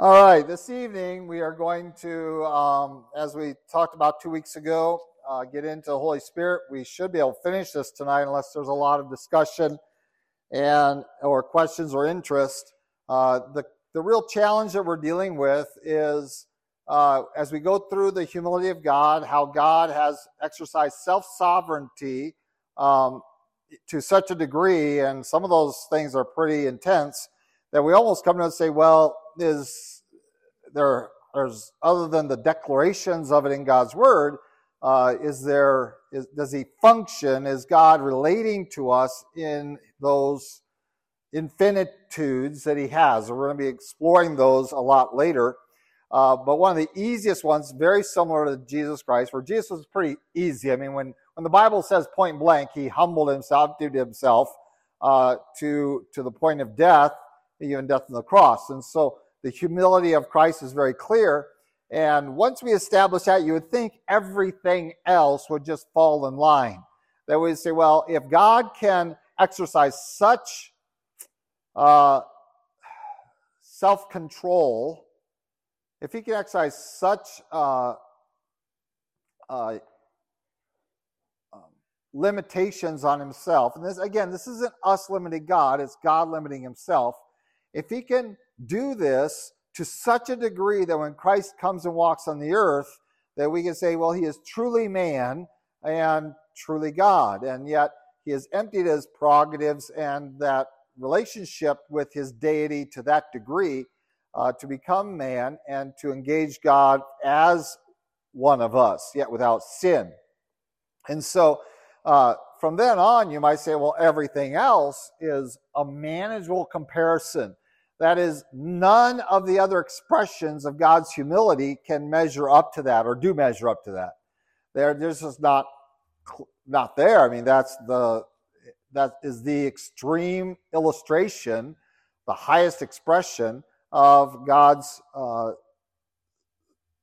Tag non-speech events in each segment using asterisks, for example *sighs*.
All right, this evening we are going to, um, as we talked about two weeks ago, uh, get into the Holy Spirit. We should be able to finish this tonight unless there's a lot of discussion and or questions or interest. Uh, the the real challenge that we're dealing with is uh, as we go through the humility of God, how God has exercised self sovereignty um, to such a degree, and some of those things are pretty intense that we almost come to and say, well, is there there's other than the declarations of it in God's word, uh, is there is, does he function? Is God relating to us in those infinitudes that he has? We're going to be exploring those a lot later. Uh, but one of the easiest ones, very similar to Jesus Christ, where Jesus was pretty easy. I mean, when, when the Bible says point blank, he humbled himself, did himself uh, to, to the point of death, even death on the cross. And so the humility of Christ is very clear. And once we establish that, you would think everything else would just fall in line. That we say, well, if God can exercise such uh, self control, if he can exercise such uh, uh, um, limitations on himself, and this again, this isn't us limiting God, it's God limiting himself. If he can do this to such a degree that when Christ comes and walks on the earth, that we can say, well, he is truly man and truly God. And yet he has emptied his prerogatives and that relationship with his deity to that degree uh, to become man and to engage God as one of us, yet without sin. And so uh, from then on, you might say, well, everything else is a manageable comparison that is, none of the other expressions of God's humility can measure up to that or do measure up to that. They're, they're just not, not there. I mean, that's the, that is the extreme illustration, the highest expression of God's uh,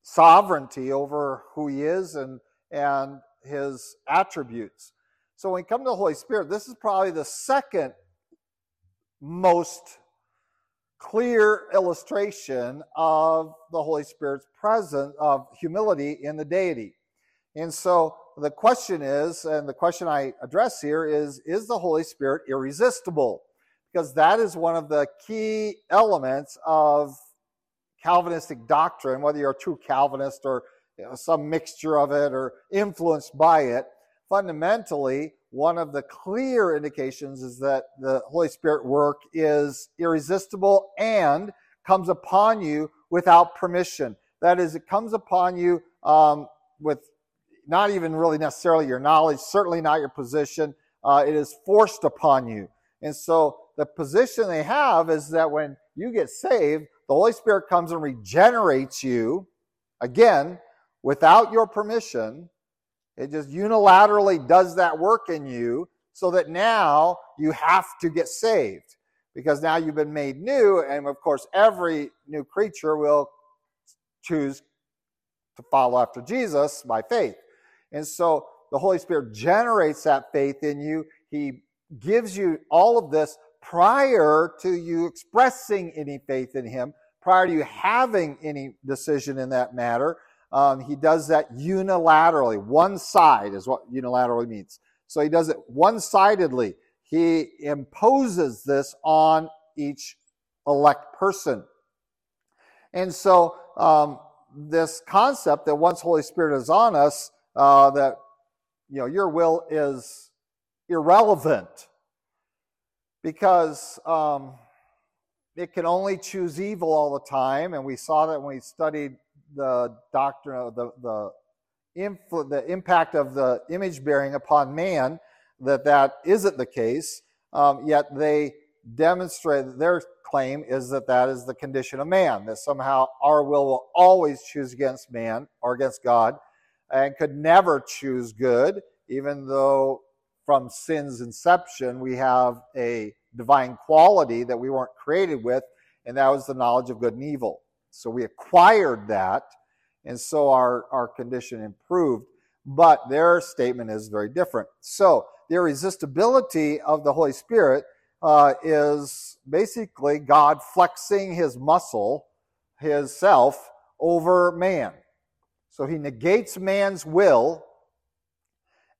sovereignty over who He is and, and His attributes. So when we come to the Holy Spirit, this is probably the second most clear illustration of the Holy Spirit's presence of humility in the deity. And so the question is, and the question I address here is, is the Holy Spirit irresistible? Because that is one of the key elements of Calvinistic doctrine, whether you're a true Calvinist or you know, some mixture of it or influenced by it. Fundamentally, one of the clear indications is that the Holy Spirit work is irresistible and comes upon you without permission. That is, it comes upon you um, with not even really necessarily your knowledge, certainly not your position. Uh, it is forced upon you. And so the position they have is that when you get saved, the Holy Spirit comes and regenerates you, again, without your permission, it just unilaterally does that work in you so that now you have to get saved because now you've been made new. And of course, every new creature will choose to follow after Jesus by faith. And so the Holy Spirit generates that faith in you. He gives you all of this prior to you expressing any faith in Him, prior to you having any decision in that matter. Um, he does that unilaterally. One side is what unilaterally means. So he does it one sidedly. He imposes this on each elect person. And so, um, this concept that once Holy Spirit is on us, uh, that you know your will is irrelevant because um, it can only choose evil all the time, and we saw that when we studied the doctrine of the, the, influ- the impact of the image bearing upon man, that that isn't the case. Um, yet they demonstrate their claim is that that is the condition of man, that somehow our will will always choose against man or against God and could never choose good, even though from sin's inception we have a divine quality that we weren't created with, and that was the knowledge of good and evil. So we acquired that, and so our, our condition improved. But their statement is very different. So the irresistibility of the Holy Spirit uh, is basically God flexing his muscle his self over man. So he negates man's will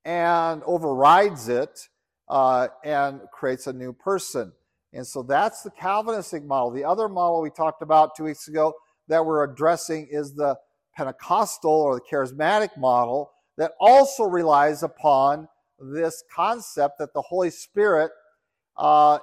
and overrides it uh, and creates a new person. And so that's the Calvinistic model. The other model we talked about two weeks ago that we're addressing is the Pentecostal or the charismatic model that also relies upon this concept that the Holy Spirit uh,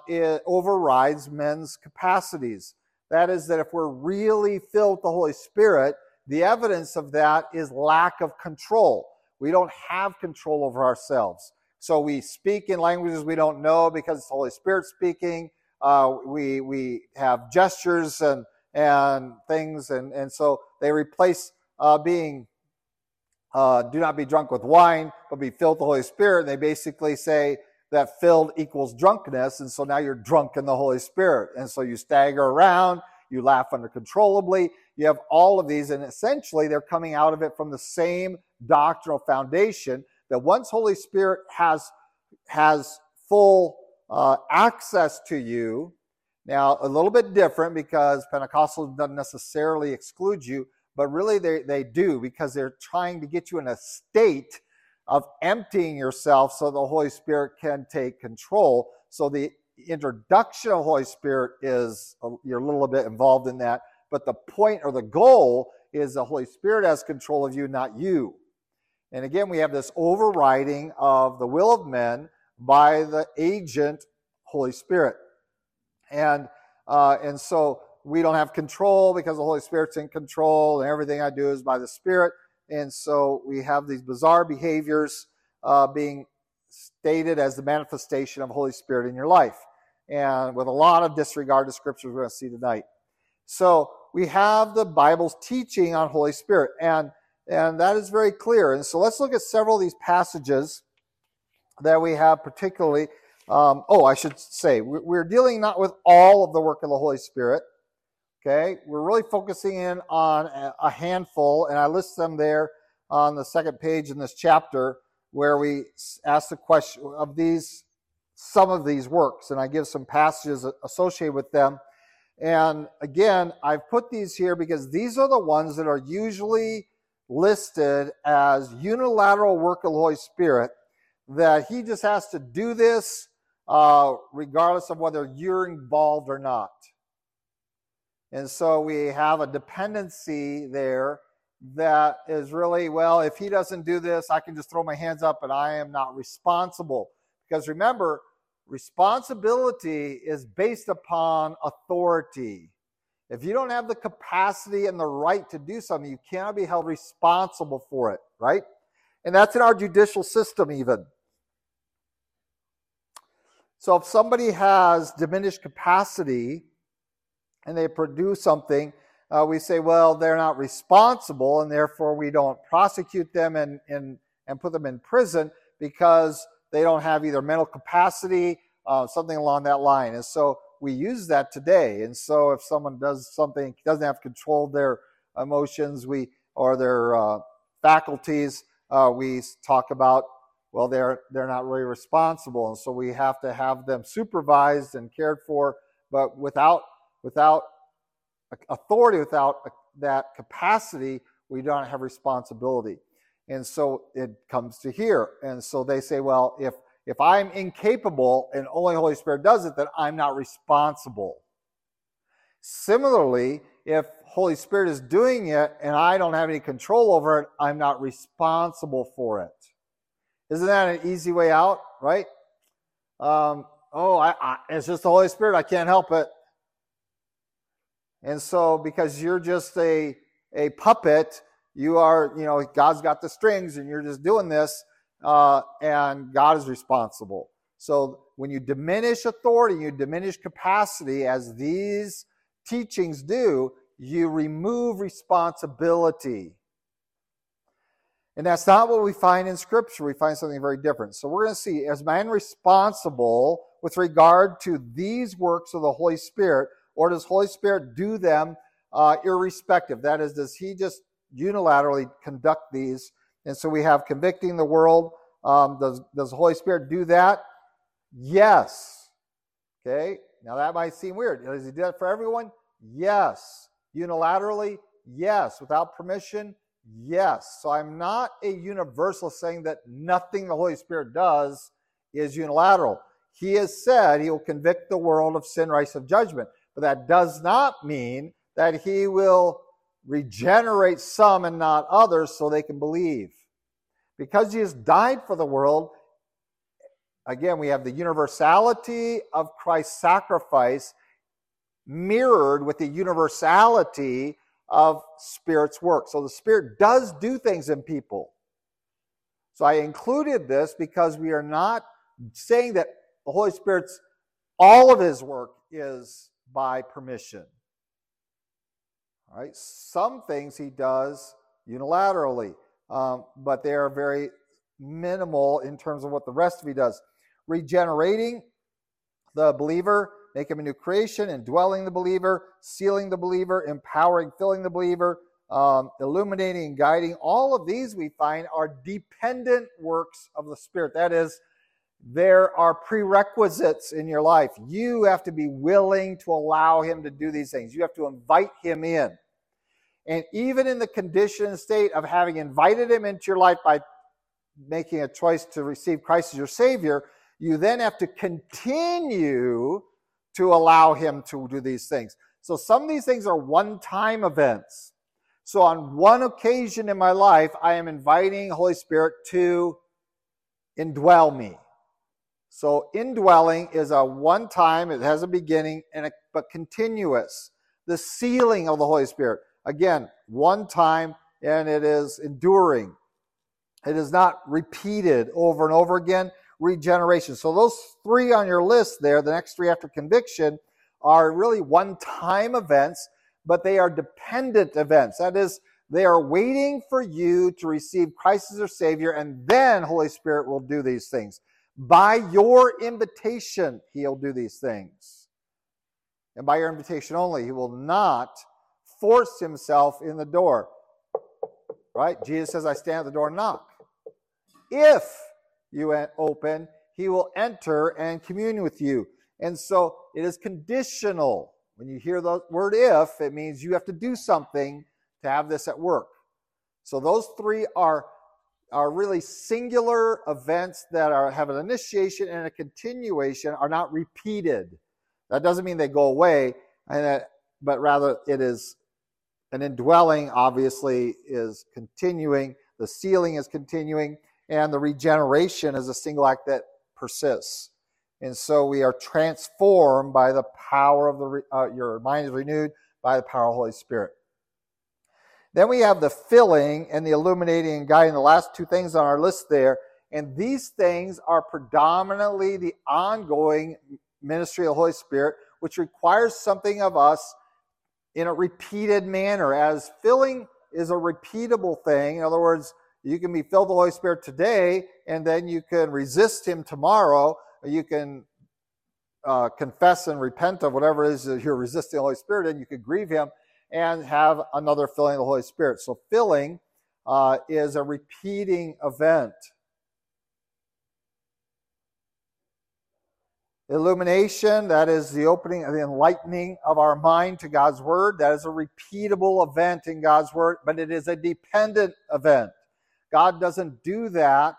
overrides men's capacities. That is, that if we're really filled with the Holy Spirit, the evidence of that is lack of control. We don't have control over ourselves. So we speak in languages we don't know because it's the Holy Spirit speaking. Uh, we, we have gestures and, and things, and, and so they replace uh, being uh, do not be drunk with wine, but be filled with the Holy Spirit. And They basically say that filled equals drunkenness. And so now you're drunk in the Holy Spirit. And so you stagger around, you laugh uncontrollably. You have all of these, and essentially they're coming out of it from the same doctrinal foundation that once Holy Spirit has, has full uh, access to you, now a little bit different because Pentecostal doesn't necessarily exclude you, but really they, they do because they're trying to get you in a state of emptying yourself so the Holy Spirit can take control. So the introduction of Holy Spirit is you're a little bit involved in that, but the point or the goal is the Holy Spirit has control of you, not you. And again, we have this overriding of the will of men by the agent Holy Spirit. And uh, and so we don't have control because the Holy Spirit's in control, and everything I do is by the Spirit. And so we have these bizarre behaviors uh, being stated as the manifestation of Holy Spirit in your life. And with a lot of disregard to scriptures we're going to see tonight. So we have the Bible's teaching on Holy Spirit, and, and that is very clear. And so let's look at several of these passages that we have particularly. Um, oh, I should say, we're dealing not with all of the work of the Holy Spirit, Okay, we're really focusing in on a handful, and I list them there on the second page in this chapter where we ask the question of these, some of these works, and I give some passages associated with them. And again, I've put these here because these are the ones that are usually listed as unilateral work of the Holy Spirit, that He just has to do this uh, regardless of whether you're involved or not. And so we have a dependency there that is really, well, if he doesn't do this, I can just throw my hands up and I am not responsible. Because remember, responsibility is based upon authority. If you don't have the capacity and the right to do something, you cannot be held responsible for it, right? And that's in our judicial system, even. So if somebody has diminished capacity, and they produce something, uh, we say, well, they're not responsible, and therefore we don't prosecute them and, and, and put them in prison because they don't have either mental capacity, uh, something along that line. And so we use that today. And so if someone does something, doesn't have control of their emotions, we or their uh, faculties, uh, we talk about well, they're they're not really responsible, and so we have to have them supervised and cared for. But without without authority, without that capacity, we don't have responsibility. And so it comes to here. And so they say, well, if if I'm incapable and only Holy Spirit does it, then I'm not responsible. Similarly, if Holy Spirit is doing it and I don't have any control over it, I'm not responsible for it. Isn't that an easy way out, right? Um, oh, I, I, it's just the Holy Spirit. I can't help it. And so, because you're just a, a puppet, you are, you know, God's got the strings and you're just doing this, uh, and God is responsible. So, when you diminish authority, you diminish capacity, as these teachings do, you remove responsibility. And that's not what we find in Scripture. We find something very different. So we're going to see, is man responsible with regard to these works of the Holy Spirit or does Holy Spirit do them uh, irrespective? That is, does He just unilaterally conduct these? And so we have convicting the world. Um, does does the Holy Spirit do that? Yes. Okay. Now that might seem weird. Does He do that for everyone? Yes. Unilaterally, yes. Without permission, yes. So I'm not a universal saying that nothing the Holy Spirit does is unilateral. He has said he will convict the world of sin, rights, of judgment. But that does not mean that he will regenerate some and not others so they can believe. Because he has died for the world, again, we have the universality of Christ's sacrifice mirrored with the universality of Spirit's work. So the Spirit does do things in people. So I included this because we are not saying that the Holy Spirit's all of his work is by permission. All right, some things he does unilaterally, um, but they are very minimal in terms of what the rest of he does. Regenerating the believer, make him a new creation, indwelling the believer, sealing the believer, empowering, filling the believer, um, illuminating and guiding. All of these we find are dependent works of the Spirit. That is, there are prerequisites in your life. You have to be willing to allow Him to do these things. You have to invite Him in. And even in the condition and state of having invited Him into your life by making a choice to receive Christ as your Savior, you then have to continue to allow Him to do these things. So some of these things are one time events. So on one occasion in my life, I am inviting Holy Spirit to indwell me. So indwelling is a one time, it has a beginning, and a, but continuous. The sealing of the Holy Spirit, again, one time, and it is enduring. It is not repeated over and over again. Regeneration. So those three on your list there, the next three after conviction, are really one time events, but they are dependent events. That is, they are waiting for you to receive Christ as your Savior, and then Holy Spirit will do these things. By your invitation, he'll do these things. And by your invitation only, he will not force himself in the door. Right? Jesus says, I stand at the door and knock. If you open, he will enter and commune with you. And so it is conditional. When you hear the word if, it means you have to do something to have this at work. So those three are are really singular events that are, have an initiation and a continuation are not repeated. That doesn't mean they go away, but rather it is an indwelling, obviously, is continuing, the sealing is continuing, and the regeneration is a single act that persists. And so we are transformed by the power of the, uh, your mind is renewed by the power of the Holy Spirit. Then we have the filling and the illuminating and guiding, the last two things on our list there. And these things are predominantly the ongoing ministry of the Holy Spirit, which requires something of us in a repeated manner. As filling is a repeatable thing, in other words, you can be filled with the Holy Spirit today, and then you can resist Him tomorrow. You can uh, confess and repent of whatever it is that you're resisting the Holy Spirit, and you can grieve Him and have another filling of the Holy Spirit. So, filling uh, is a repeating event. Illumination, that is the opening, the enlightening of our mind to God's Word. That is a repeatable event in God's Word, but it is a dependent event. God doesn't do that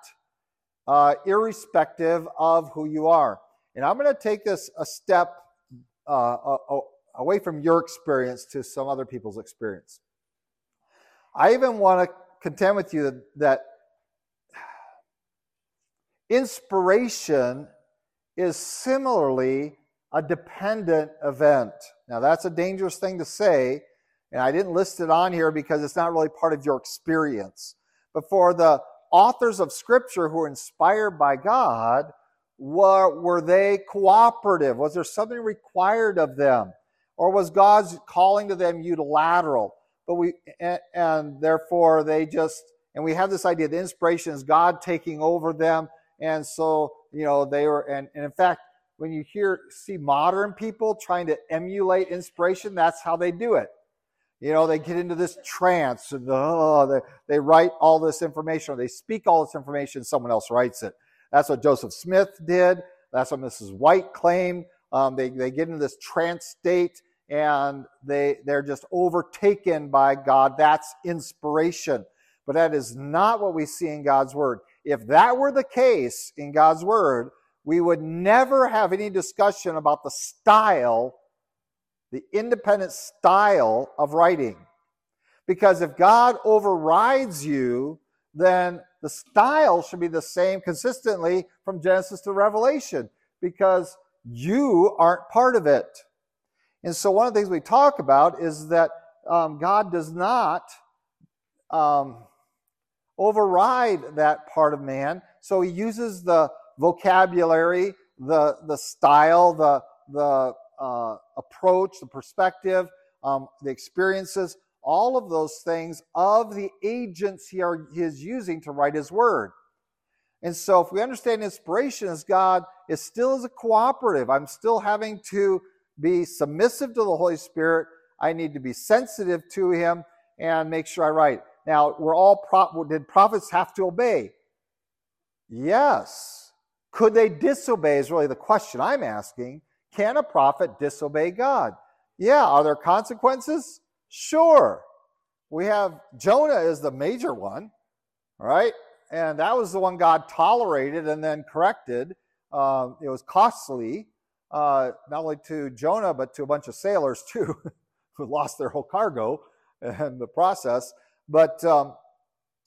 uh, irrespective of who you are. And I'm going to take this a step uh, away from your experience to some other people's experience. I even want to contend with you that, that inspiration is similarly a dependent event. Now, that's a dangerous thing to say, and I didn't list it on here because it's not really part of your experience. But for the authors of Scripture who are inspired by God, were, were they cooperative? Was there something required of them? Or was God's calling to them unilateral? But we, and, and therefore they just, and we have this idea the inspiration is God taking over them. And so, you know, they were, and, and in fact, when you hear, see modern people trying to emulate inspiration, that's how they do it. You know, they get into this trance and oh, they, they write all this information or they speak all this information, someone else writes it. That's what Joseph Smith did. That's what Mrs. White claimed. Um, they, they get into this trance state and they they're just overtaken by God. That's inspiration. But that is not what we see in God's word. If that were the case in God's word, we would never have any discussion about the style, the independent style of writing. Because if God overrides you, then the style should be the same consistently from Genesis to Revelation because you aren't part of it. And so, one of the things we talk about is that um, God does not um, override that part of man. So, He uses the vocabulary, the, the style, the, the uh, approach, the perspective, um, the experiences, all of those things of the agents he, are, he is using to write his word. And so, if we understand inspiration as God is still as a cooperative, I'm still having to be submissive to the Holy Spirit. I need to be sensitive to Him and make sure I write. Now, we're all pro- did prophets have to obey? Yes. Could they disobey? Is really the question I'm asking. Can a prophet disobey God? Yeah. Are there consequences? Sure. We have Jonah is the major one, right? And that was the one God tolerated and then corrected. Um, it was costly, uh, not only to Jonah, but to a bunch of sailors *laughs* too, who lost their whole cargo in the process. But um,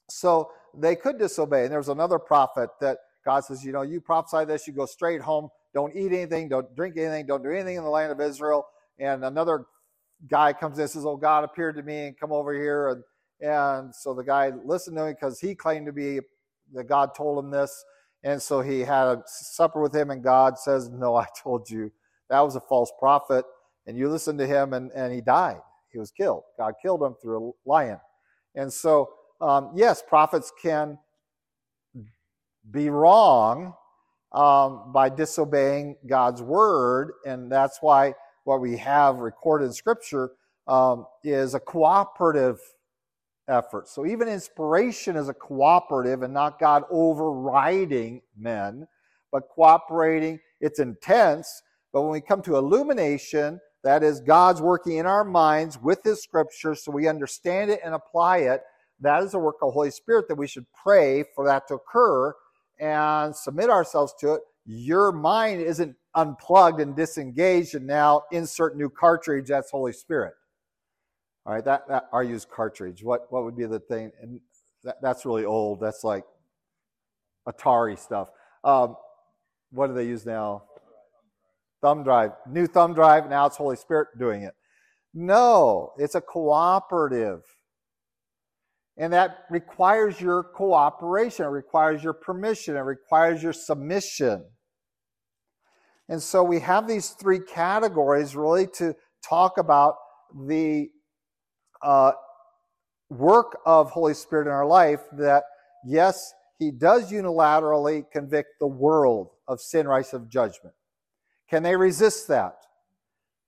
so they could disobey. And there was another prophet that God says, you know, you prophesy this, you go straight home, don't eat anything, don't drink anything, don't do anything in the land of Israel. And another guy comes in and says, Oh, God appeared to me and come over here. And, and so the guy listened to him because he claimed to be that God told him this. And so he had a supper with him, and God says, No, I told you that was a false prophet. And you listened to him, and, and he died. He was killed. God killed him through a lion. And so, um, yes, prophets can be wrong um, by disobeying God's word. And that's why what we have recorded in Scripture um, is a cooperative effort. So even inspiration is a cooperative and not God overriding men, but cooperating. It's intense, but when we come to illumination, that is God's working in our minds with His Scripture so we understand it and apply it. That is a work of the Holy Spirit that we should pray for that to occur and submit ourselves to it. Your mind isn't unplugged and disengaged and now insert new cartridge. That's Holy Spirit. All right, that, that our used cartridge. What what would be the thing? And that, that's really old. That's like Atari stuff. Um, what do they use now? Thumb drive. New thumb drive. Now it's Holy Spirit doing it. No, it's a cooperative. And that requires your cooperation. It requires your permission. It requires your submission. And so we have these three categories really to talk about the uh, work of Holy Spirit in our life that, yes, He does unilaterally convict the world of sin, rights, of judgment. Can they resist that?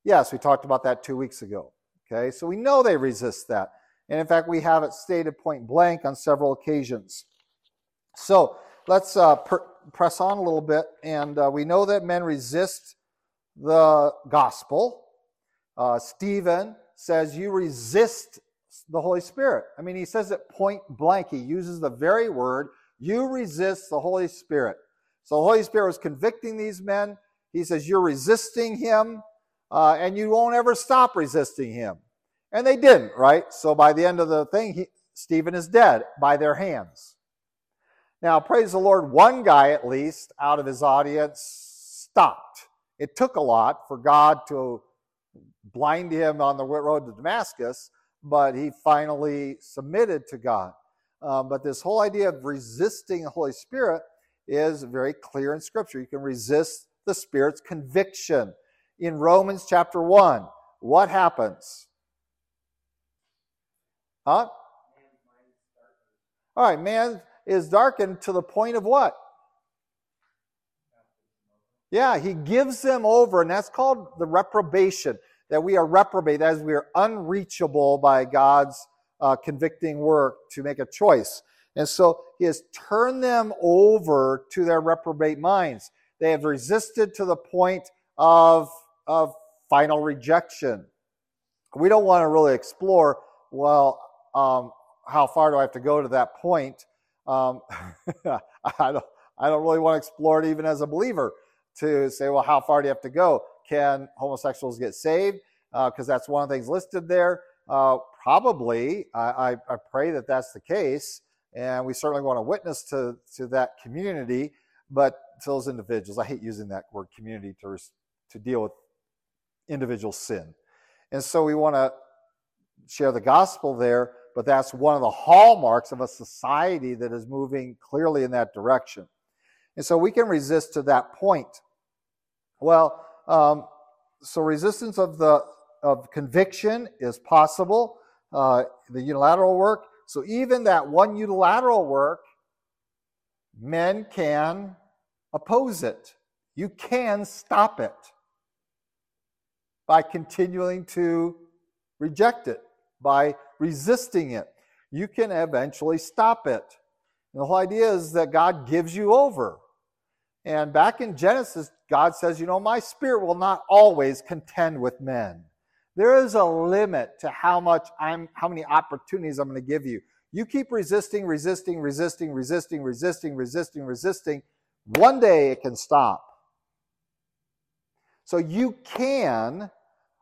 Yes, we talked about that two weeks ago. Okay, so we know they resist that. And in fact, we have it stated point blank on several occasions. So let's uh, per- press on a little bit. And uh, we know that men resist the gospel. Uh, Stephen says, You resist the Holy Spirit. I mean, he says it point blank. He uses the very word, You resist the Holy Spirit. So the Holy Spirit was convicting these men. He says, You're resisting him, uh, and you won't ever stop resisting him. And they didn't, right? So by the end of the thing, he, Stephen is dead by their hands. Now, praise the Lord, one guy at least out of his audience stopped. It took a lot for God to blind him on the road to Damascus, but he finally submitted to God. Um, but this whole idea of resisting the Holy Spirit is very clear in Scripture. You can resist the Spirit's conviction. In Romans chapter 1, what happens? Huh? All right, man is darkened to the point of what? Yeah, he gives them over, and that's called the reprobation. That we are reprobate, as we are unreachable by God's uh, convicting work to make a choice. And so he has turned them over to their reprobate minds. They have resisted to the point of, of final rejection. we don't want to really explore, well, um, how far do I have to go to that point? Um, *laughs* I, don't, I don't really want to explore it even as a believer to say, well, how far do you have to go? Can homosexuals get saved? Because uh, that's one of the things listed there. Uh, probably, I, I, pray that that's the case, and we certainly want to witness to, to that community, but to those individuals, I hate using that word community to, to deal with individual sin. And so we want to share the gospel there, but that's one of the hallmarks of a society that is moving clearly in that direction. And so we can resist to that point. Well, um, so resistance of the of conviction is possible. Uh, the unilateral work. So even that one unilateral work, men can oppose it. You can stop it by continuing to reject it, by resisting it. You can eventually stop it. And the whole idea is that God gives you over. And back in Genesis, God says, You know, my spirit will not always contend with men. There is a limit to how much I'm, how many opportunities I'm going to give you. You keep resisting, resisting, resisting, resisting, resisting, resisting, resisting. One day it can stop. So you can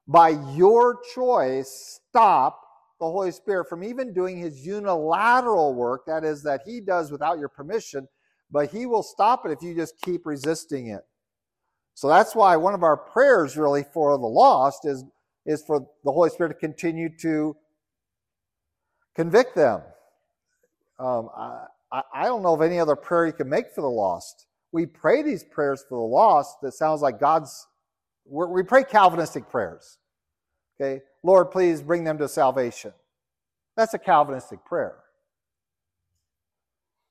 by your choice, stop the Holy Spirit from even doing his unilateral work, that is, that he does without your permission, but he will stop it if you just keep resisting it. So that's why one of our prayers, really, for the lost is, is for the Holy Spirit to continue to convict them. Um, I, I don't know of any other prayer you can make for the lost. We pray these prayers for the lost that sounds like God's we pray Calvinistic prayers. Okay, Lord, please bring them to salvation. That's a Calvinistic prayer.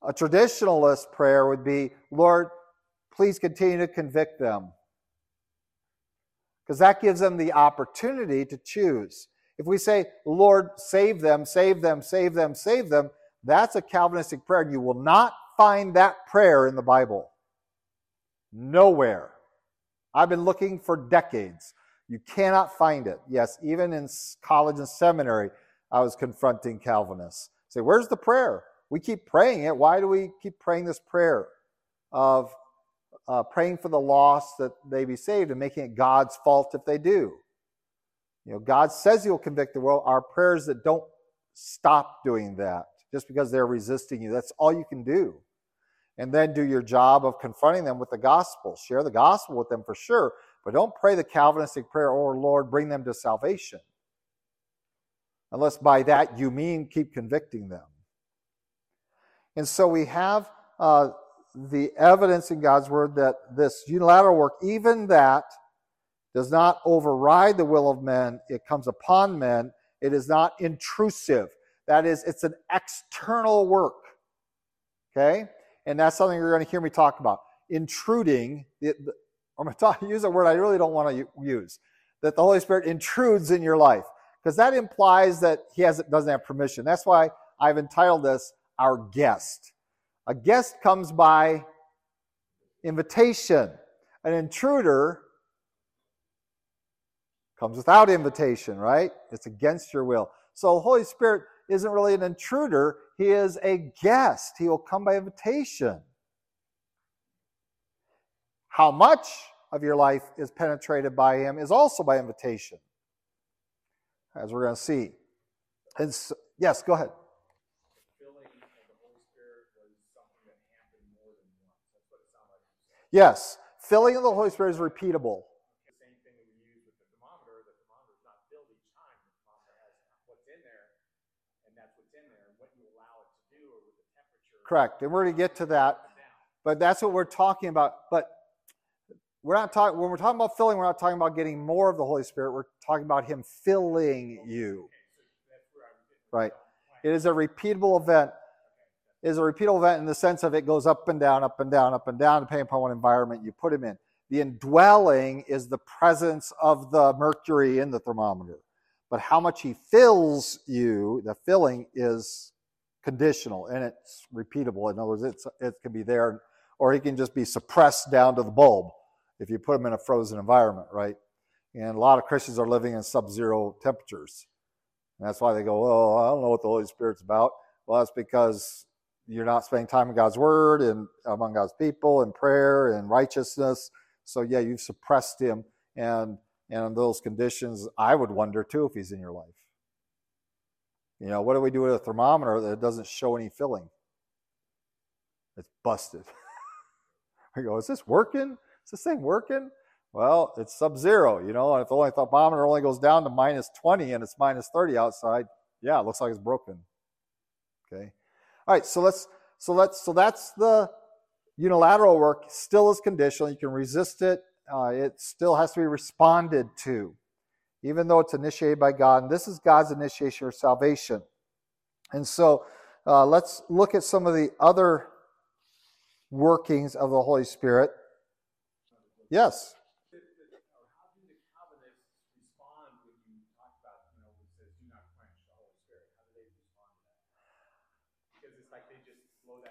A traditionalist prayer would be, Lord, please continue to convict them. Because that gives them the opportunity to choose. If we say, Lord, save them, save them, save them, save them, that's a Calvinistic prayer. You will not find that prayer in the Bible. Nowhere. I've been looking for decades. You cannot find it. Yes, even in college and seminary, I was confronting Calvinists. Say, where's the prayer? We keep praying it. Why do we keep praying this prayer of uh, praying for the lost that they be saved and making it God's fault if they do? You know, God says He will convict the world. Our prayers that don't stop doing that just because they're resisting you. That's all you can do and then do your job of confronting them with the gospel. Share the gospel with them for sure, but don't pray the Calvinistic prayer, oh Lord, bring them to salvation. Unless by that you mean keep convicting them. And so we have uh, the evidence in God's word that this unilateral work, even that, does not override the will of men. It comes upon men. It is not intrusive. That is, it's an external work. Okay? and that's something you're going to hear me talk about. Intruding, I'm going *laughs* to use a word I really don't want to use, that the Holy Spirit intrudes in your life, because that implies that He has, doesn't have permission. That's why I've entitled this Our Guest. A guest comes by invitation, an intruder comes without invitation, right? It's against your will. So the Holy Spirit isn't really an intruder, he is a guest. He will come by invitation. How much of your life is penetrated by him is also by invitation, as we're going to see. Yes, go ahead. Yes, filling of the Holy Spirit is repeatable. Correct. And we're going to get to that. But that's what we're talking about. But we're not talking when we're talking about filling, we're not talking about getting more of the Holy Spirit. We're talking about Him filling you. Right. It is a repeatable event. It is a repeatable event in the sense of it goes up and down, up and down, up and down, depending upon what environment you put him in. The indwelling is the presence of the mercury in the thermometer. But how much he fills you, the filling is conditional and it's repeatable. In other words, it's, it can be there, or he can just be suppressed down to the bulb if you put them in a frozen environment, right? And a lot of Christians are living in sub zero temperatures. And that's why they go, Well, I don't know what the Holy Spirit's about. Well, that's because you're not spending time in God's Word and among God's people and prayer and righteousness. So, yeah, you've suppressed Him. And, and in those conditions, I would wonder too if He's in your life. You know, what do we do with a thermometer that doesn't show any filling? It's busted. *laughs* I go, Is this working? Is this thing working? Well, it's sub zero, you know, and if the only thermometer only goes down to minus 20 and it's minus 30 outside, yeah, it looks like it's broken. Okay. All right, so let's so let's so that's the unilateral work still is conditional. You can resist it. Uh, it still has to be responded to, even though it's initiated by God. And this is God's initiation or salvation. And so uh, let's look at some of the other workings of the Holy Spirit. Yes.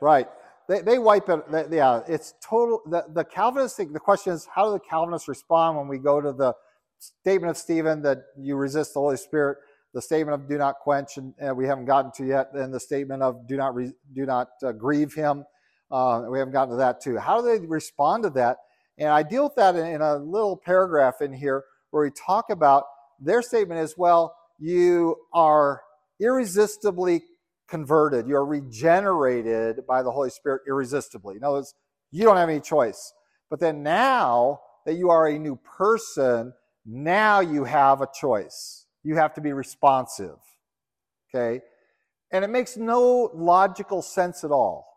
Right. They, they wipe it. They, yeah, it's total. The, the Calvinists, think the question is, how do the Calvinists respond when we go to the statement of Stephen that you resist the Holy Spirit, the statement of do not quench, and, and we haven't gotten to yet, and the statement of do not re, do not uh, grieve him. Uh, we haven't gotten to that too. How do they respond to that? And I deal with that in, in a little paragraph in here where we talk about their statement is, well, you are irresistibly converted. You're regenerated by the Holy Spirit irresistibly. In other words, you don't have any choice. But then now that you are a new person, now you have a choice. You have to be responsive. Okay? And it makes no logical sense at all.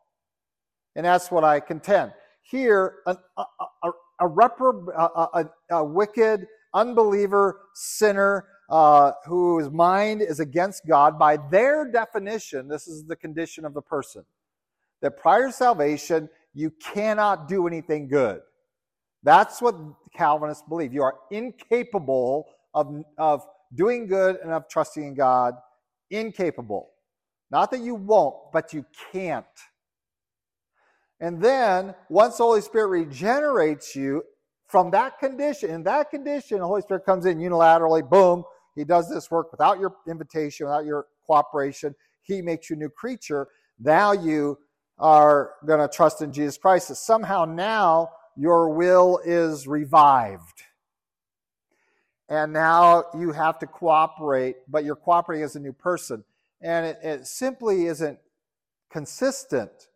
And that's what I contend. Here, a, a, a, a, a wicked unbeliever, sinner, uh, whose mind is against God, by their definition, this is the condition of the person, that prior to salvation, you cannot do anything good. That's what Calvinists believe. You are incapable of, of doing good and of trusting in God. Incapable. Not that you won't, but you can't. And then, once the Holy Spirit regenerates you from that condition, in that condition, the Holy Spirit comes in unilaterally, boom, he does this work without your invitation, without your cooperation. He makes you a new creature. Now you are going to trust in Jesus Christ. So Somehow now your will is revived. And now you have to cooperate, but you're cooperating as a new person. And it, it simply isn't consistent.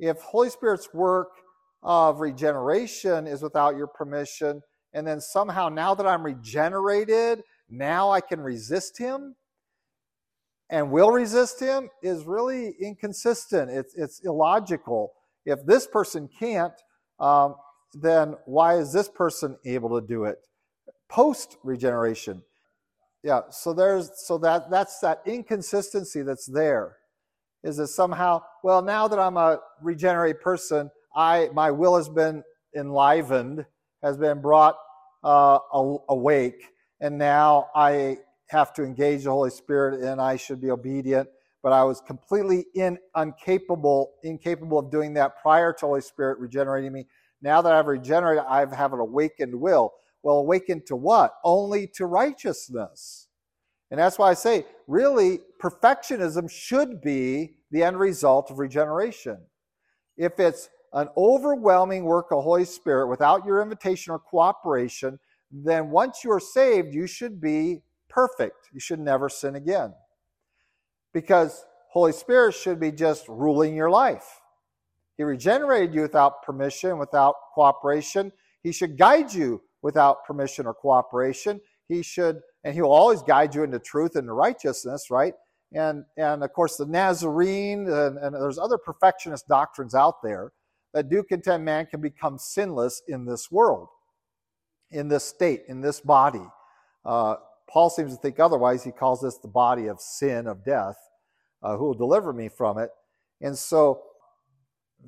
If Holy Spirit's work of regeneration is without your permission, and then somehow now that I'm regenerated, now I can resist him and will resist him is really inconsistent. It's, it's illogical. If this person can't, um, then why is this person able to do it post regeneration? Yeah, so there's so that that's that inconsistency that's there. Is that somehow, well, now that I'm a regenerated person, I my will has been enlivened, has been brought uh, awake, and now I have to engage the Holy Spirit and I should be obedient. But I was completely in, incapable, incapable of doing that prior to Holy Spirit regenerating me. Now that I've regenerated, I have an awakened will. Well, awakened to what? Only to righteousness. And that's why I say, really, perfectionism should be the end result of regeneration. If it's an overwhelming work of Holy Spirit without your invitation or cooperation, then once you're saved, you should be perfect. You should never sin again. Because Holy Spirit should be just ruling your life. He regenerated you without permission, without cooperation. He should guide you without permission or cooperation. He should, and he will always guide you into truth and righteousness, right? And and of course the Nazarene and, and there's other perfectionist doctrines out there that do contend man can become sinless in this world in this state, in this body. Uh, Paul seems to think otherwise. He calls this the body of sin, of death, uh, who will deliver me from it. And so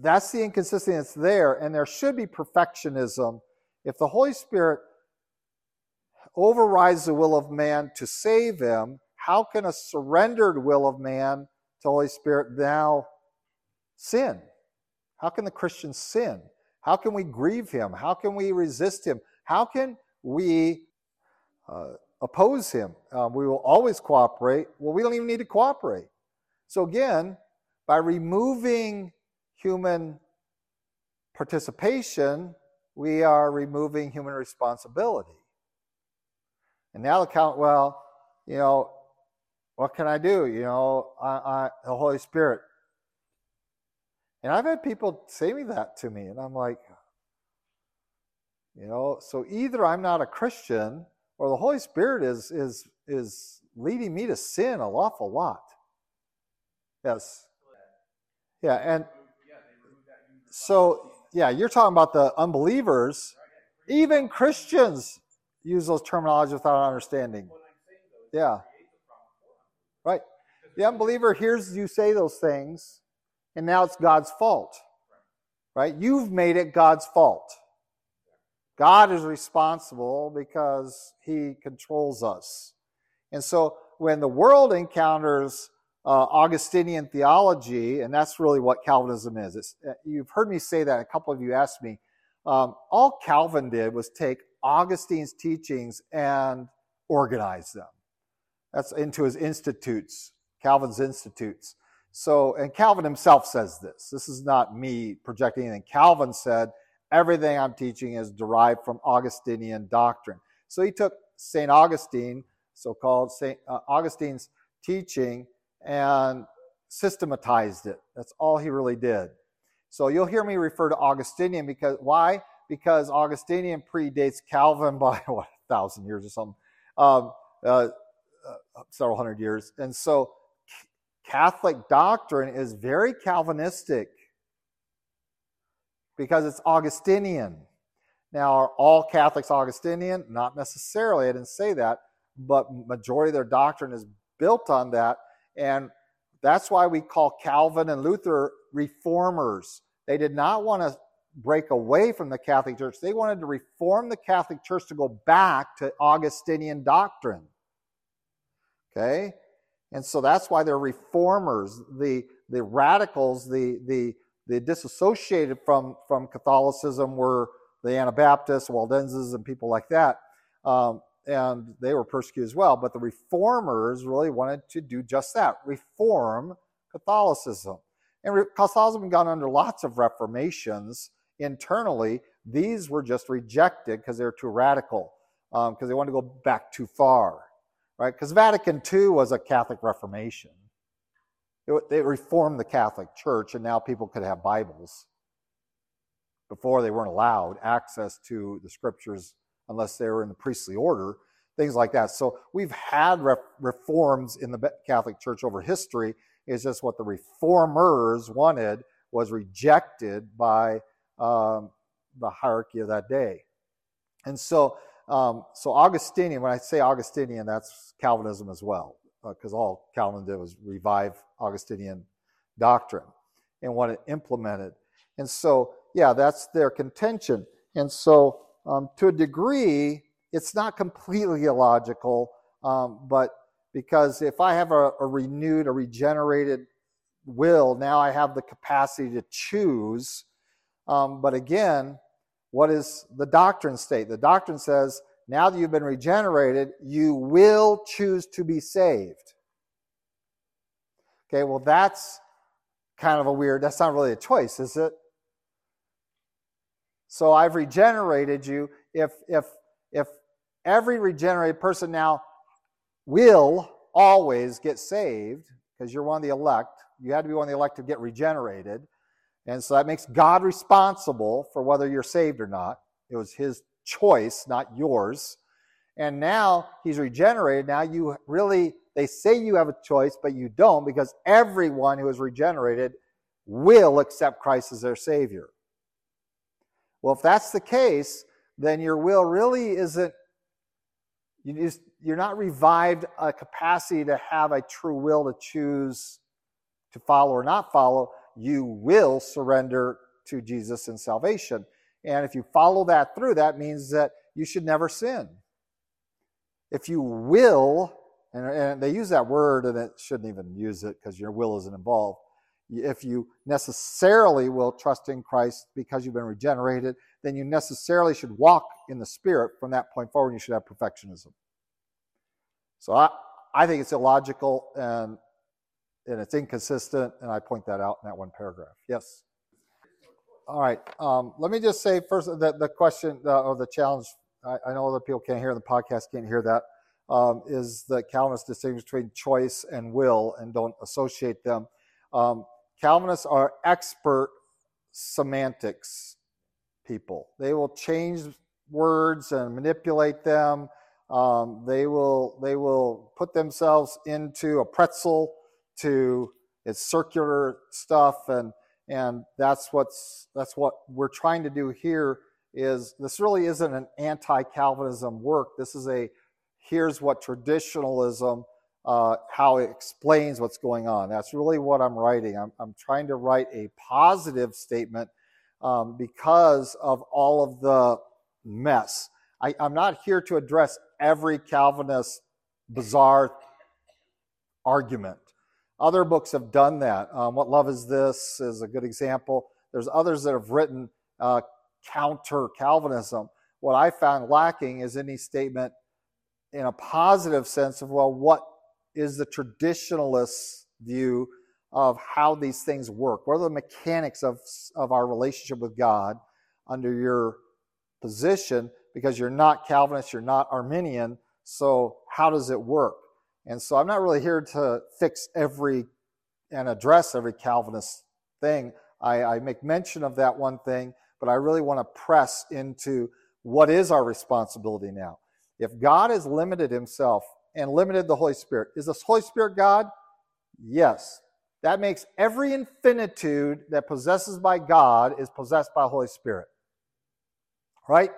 that's the inconsistency that's there, and there should be perfectionism. If the Holy Spirit overrides the will of man to save him, how can a surrendered will of man to Holy Spirit now sin? How can the Christian sin? How can we grieve him? How can we resist him? How can we uh, oppose him. Um, we will always cooperate. Well, we don't even need to cooperate. So, again, by removing human participation, we are removing human responsibility. And the count, well, you know, what can I do? You know, I, I, the Holy Spirit. And I've had people say me that to me, and I'm like, you know, so either I'm not a Christian or the Holy Spirit is is is leading me to sin an awful lot. Yes. Yeah, and so yeah, you're talking about the unbelievers. Even Christians use those terminologies without understanding. Yeah. Right. The unbeliever hears you say those things, and now it's God's fault. Right? You've made it God's fault. God is responsible because he controls us. And so when the world encounters uh, Augustinian theology, and that's really what Calvinism is. It's, uh, you've heard me say that. A couple of you asked me. Um, all Calvin did was take Augustine's teachings and organize them. That's into his institutes, Calvin's institutes. So, and Calvin himself says this. This is not me projecting anything. Calvin said, everything I'm teaching is derived from Augustinian doctrine. So he took St. Augustine, so called St. Uh, Augustine's teaching, and systematized it. That's all he really did. So you'll hear me refer to Augustinian because why? Because Augustinian predates Calvin *laughs* by what a thousand years or something, um, uh, uh, several hundred years, and so Catholic doctrine is very Calvinistic because it's Augustinian. Now, are all Catholics Augustinian? Not necessarily. I didn't say that, but majority of their doctrine is built on that, and that's why we call Calvin and Luther reformers. They did not want to break away from the Catholic Church. They wanted to reform the Catholic Church to go back to Augustinian doctrine. Okay? And so that's why they're reformers. The, the radicals, the, the, the disassociated from, from Catholicism were the Anabaptists, Waldenses, and people like that. Um, and they were persecuted as well. But the reformers really wanted to do just that reform Catholicism. And Catholicism got under lots of reformations internally. These were just rejected because they were too radical, because um, they wanted to go back too far, right? Because Vatican II was a Catholic Reformation. It, they reformed the Catholic Church, and now people could have Bibles. Before they weren't allowed access to the scriptures unless they were in the priestly order, things like that. So we've had reforms in the Catholic Church over history. It's just what the reformers wanted was rejected by um, the hierarchy of that day. And so, um, so Augustinian, when I say Augustinian, that's Calvinism as well, because uh, all Calvin did was revive Augustinian doctrine and what it implemented. And so, yeah, that's their contention. And so, um, to a degree, it's not completely illogical, um, but because if I have a, a renewed, a regenerated will, now I have the capacity to choose. Um, but again, what is the doctrine state? The doctrine says, now that you've been regenerated, you will choose to be saved. Okay, well, that's kind of a weird, that's not really a choice, is it? So I've regenerated you. If, if, if every regenerated person now will always get saved, because you're one of the elect, you had to be one of the elect to get regenerated. And so that makes God responsible for whether you're saved or not. It was his choice, not yours. And now he's regenerated. Now you really, they say you have a choice, but you don't because everyone who is regenerated will accept Christ as their Savior. Well, if that's the case, then your will really isn't, you just, you're not revived a capacity to have a true will to choose to follow or not follow. You will surrender to Jesus in salvation. And if you follow that through, that means that you should never sin. If you will, and, and they use that word and it shouldn't even use it because your will isn't involved. If you necessarily will trust in Christ because you've been regenerated, then you necessarily should walk in the Spirit from that point forward. You should have perfectionism. So I, I think it's illogical and and it's inconsistent, and I point that out in that one paragraph. Yes. All right. Um, let me just say first that the question uh, or the challenge. I, I, know other people can't hear the podcast, can't hear that. Um, is the Calvinists distinguish between choice and will, and don't associate them. Um, Calvinists are expert semantics people. They will change words and manipulate them um, they will they will put themselves into a pretzel to it's circular stuff and and that's what's that's what we're trying to do here is this really isn't an anti-calvinism work. This is a here's what traditionalism uh, how it explains what's going on. That's really what i'm writing. I'm, I'm trying to write a positive statement um, because of all of the mess. I, i'm not here to address every Calvinist bizarre argument. Other books have done that. Um, what Love is This is a good example. There's others that have written uh, counter Calvinism. What I found lacking is any statement in a positive sense of, well, what is the traditionalist view of how these things work? What are the mechanics of, of our relationship with God under your position? because you're not Calvinist, you're not Arminian. So, how does it work? And so, I'm not really here to fix every and address every Calvinist thing. I, I make mention of that one thing, but I really want to press into what is our responsibility now. If God has limited himself and limited the Holy Spirit, is the Holy Spirit God? Yes. That makes every infinitude that possesses by God is possessed by Holy Spirit. Right?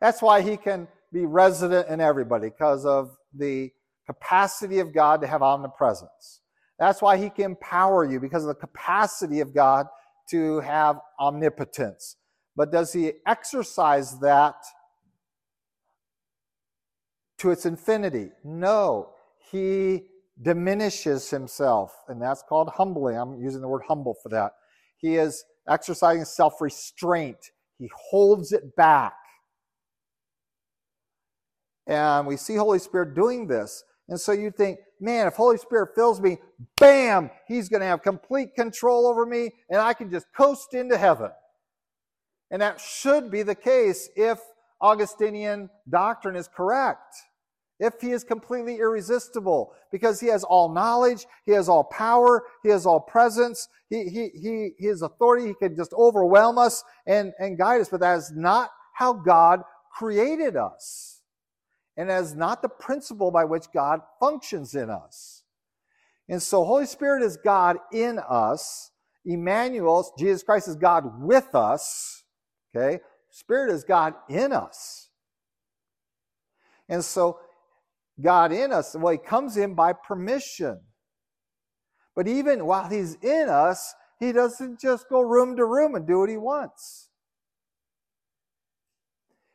That's why he can be resident in everybody, because of the capacity of God to have omnipresence. That's why he can empower you, because of the capacity of God to have omnipotence. But does he exercise that to its infinity? No. He diminishes himself, and that's called humbling. I'm using the word humble for that. He is exercising self restraint, he holds it back. And we see Holy Spirit doing this. And so you think, man, if Holy Spirit fills me, bam, he's going to have complete control over me and I can just coast into heaven. And that should be the case if Augustinian doctrine is correct. If he is completely irresistible, because he has all knowledge, he has all power, he has all presence, he, he, he, his authority, he can just overwhelm us and, and guide us. But that is not how God created us and as not the principle by which God functions in us. And so, Holy Spirit is God in us. Emmanuel, Jesus Christ is God with us. Okay? Spirit is God in us. And so, God in us, well, He comes in by permission. But even while He's in us, He doesn't just go room to room and do what He wants.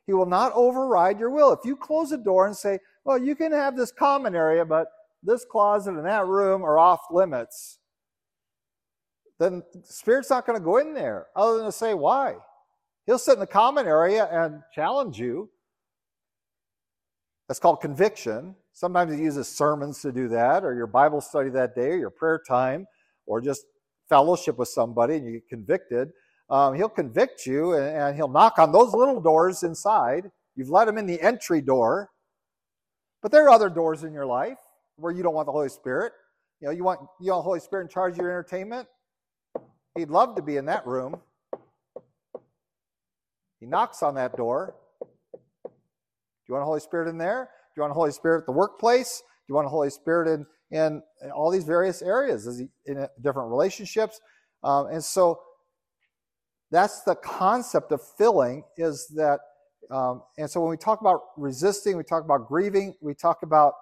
He will not override your will. If you close a door and say, well, you can have this common area, but this closet and that room are off limits, then Spirit's not going to go in there other than to say, why? He'll sit in the common area and challenge you. That's called conviction. Sometimes he uses sermons to do that, or your Bible study that day, or your prayer time, or just fellowship with somebody and you get convicted. Um, he'll convict you and, and he'll knock on those little doors inside. You've let him in the entry door. But there are other doors in your life where you don't want the Holy Spirit. You know, you want you want the Holy Spirit in charge of your entertainment. He'd love to be in that room. He knocks on that door. Do you want the Holy Spirit in there? Do you want the Holy Spirit at the workplace? Do you want the Holy Spirit in, in, in all these various areas, Is he in different relationships? Um, and so that's the concept of filling is that um, and so when we talk about resisting we talk about grieving we talk about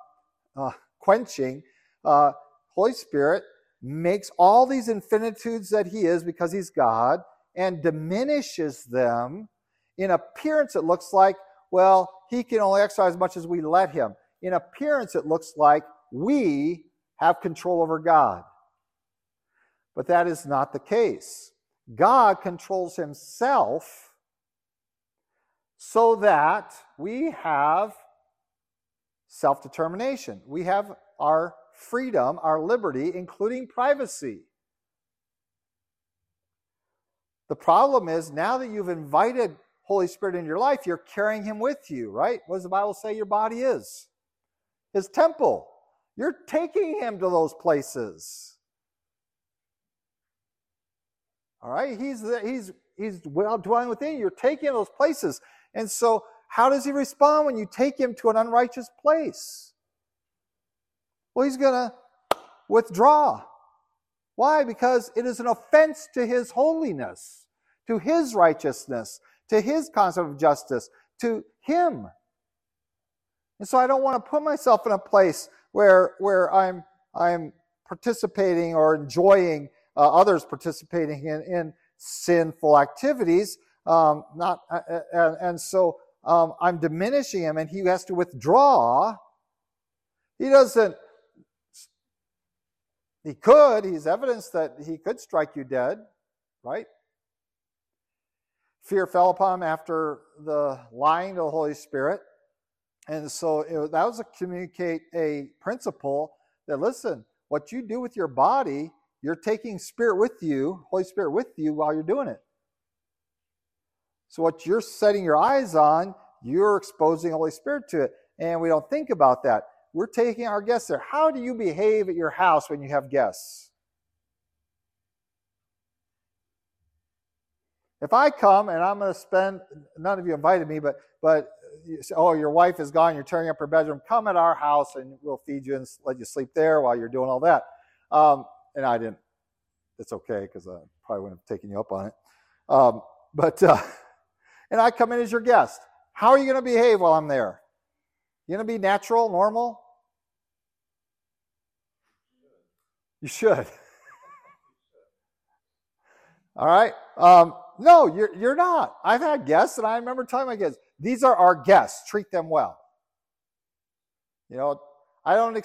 uh, quenching uh, holy spirit makes all these infinitudes that he is because he's god and diminishes them in appearance it looks like well he can only exercise as much as we let him. In appearance it looks like we have control over god. But that is not the case God controls himself so that we have self determination. We have our freedom, our liberty, including privacy. The problem is now that you've invited Holy Spirit in your life, you're carrying him with you, right? What does the Bible say your body is? His temple. You're taking him to those places. All right? He's he's he's well dwelling within you. You're taking those places. And so how does he respond when you take him to an unrighteous place? Well, he's to withdraw. Why? Because it is an offense to his holiness, to his righteousness, to his concept of justice, to him. And so I don't want to put myself in a place where, where I'm, I'm participating or enjoying uh, others participating in, in sinful activities. Um, not, uh, uh and, and, so um, I'm diminishing him and he has to withdraw. He doesn't he could, he's evidence that he could strike you dead, right? Fear fell upon him after the lying to the Holy Spirit. And so it, that was to communicate a principle that, listen, what you do with your body, you're taking Spirit with you, Holy Spirit with you while you're doing it. So what you're setting your eyes on, you're exposing Holy Spirit to it. And we don't think about that. We're taking our guests there. How do you behave at your house when you have guests? If I come and I'm going to spend, none of you invited me, but but you say, oh, your wife is gone, you're tearing up her bedroom. Come at our house and we'll feed you and let you sleep there while you're doing all that. Um, and I didn't. It's okay because I probably wouldn't have taken you up on it. Um, but uh, *laughs* and I come in as your guest. How are you going to behave while I'm there? You going to be natural, normal? You should. *laughs* All right. Um, no, you're, you're not. I've had guests, and I remember telling my guests, these are our guests. Treat them well. You know, I don't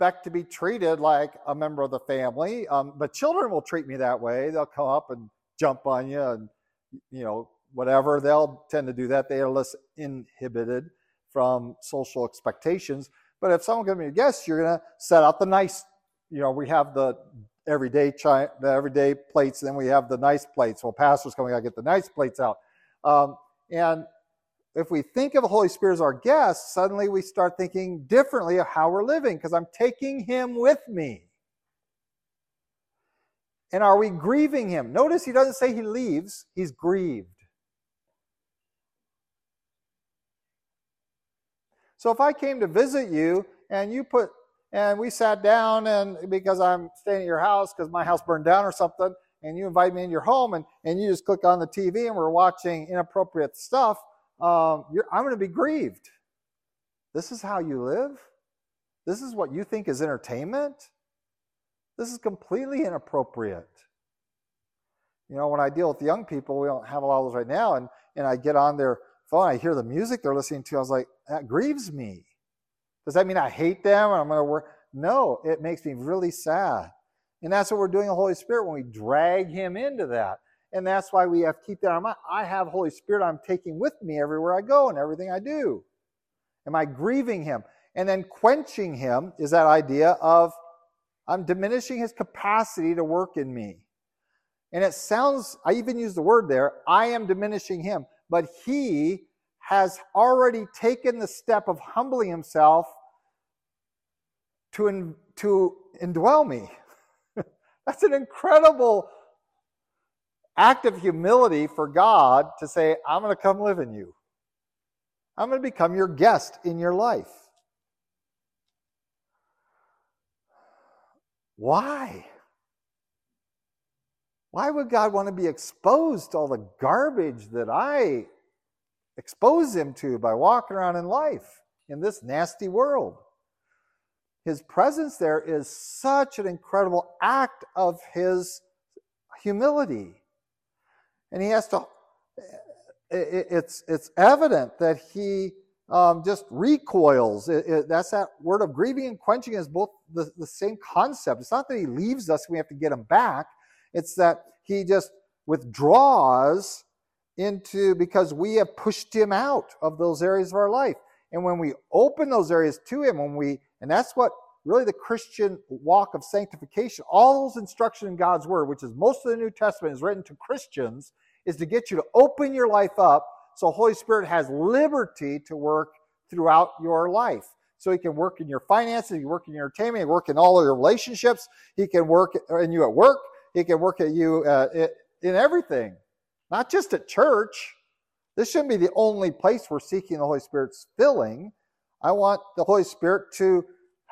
expect to be treated like a member of the family, um, but children will treat me that way. They'll come up and jump on you and, you know, whatever. They'll tend to do that. They are less inhibited from social expectations. But if someone to be a guest, you're going to set out the nice, you know, we have the everyday chi- the everyday plates, and then we have the nice plates. Well, pastors coming, I get the nice plates out. Um, and if we think of the Holy Spirit as our guest, suddenly we start thinking differently of how we're living because I'm taking him with me. And are we grieving him? Notice he doesn't say he leaves, he's grieved. So if I came to visit you and you put, and we sat down and because I'm staying at your house because my house burned down or something, and you invite me in your home and, and you just click on the TV and we're watching inappropriate stuff, um, I'm going to be grieved. This is how you live? This is what you think is entertainment? This is completely inappropriate. You know, when I deal with young people, we don't have a lot of those right now, and, and I get on their phone, I hear the music they're listening to, I was like, that grieves me. Does that mean I hate them and I'm going to work? No, it makes me really sad. And that's what we're doing the Holy Spirit when we drag Him into that. And that's why we have to keep that in mind. I have Holy Spirit I'm taking with me everywhere I go and everything I do. Am I grieving Him? And then quenching Him is that idea of I'm diminishing His capacity to work in me. And it sounds, I even use the word there, I am diminishing Him but he has already taken the step of humbling himself to, in, to indwell me. *laughs* That's an incredible act of humility for God to say, I'm going to come live in you. I'm going to become your guest in your life. Why? Why would God want to be exposed to all the garbage that I expose him to by walking around in life in this nasty world? His presence there is such an incredible act of his humility. And he has to, it's, it's evident that he um, just recoils. It, it, that's that word of grieving and quenching is both the, the same concept. It's not that he leaves us, we have to get him back. It's that he just withdraws into because we have pushed him out of those areas of our life. And when we open those areas to Him, when we, and that's what really the Christian walk of sanctification, all those instruction in God's Word, which is most of the New Testament is written to Christians, is to get you to open your life up so Holy Spirit has liberty to work throughout your life. So he can work in your finances, he can work in your entertainment, he can work in all of your relationships, he can work in you at work, he can work at you uh, in everything, not just at church. This shouldn't be the only place we're seeking the Holy Spirit's filling. I want the Holy Spirit to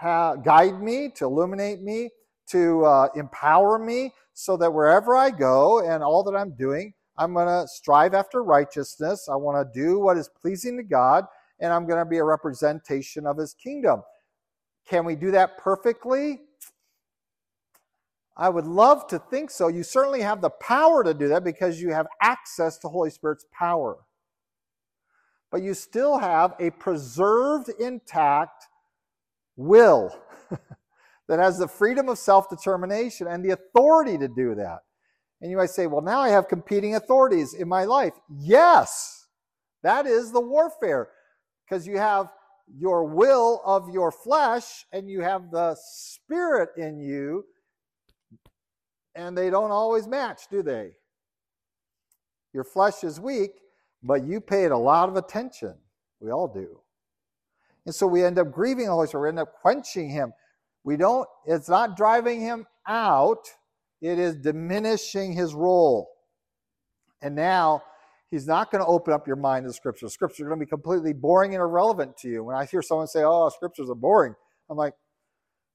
guide me, to illuminate me, to uh, empower me, so that wherever I go and all that I'm doing, I'm going to strive after righteousness. I want to do what is pleasing to God, and I'm going to be a representation of His kingdom. Can we do that perfectly? I would love to think so. You certainly have the power to do that because you have access to Holy Spirit's power. But you still have a preserved, intact will *laughs* that has the freedom of self determination and the authority to do that. And you might say, well, now I have competing authorities in my life. Yes, that is the warfare because you have your will of your flesh and you have the spirit in you, and they don't always match, do they? Your flesh is weak, but you paid a lot of attention. We all do. And so we end up grieving the Holy Spirit, we end up quenching him. We don't, it's not driving him out it is diminishing his role. And now he's not going to open up your mind to scripture. Scripture is going to be completely boring and irrelevant to you. When I hear someone say, "Oh, scriptures are boring," I'm like,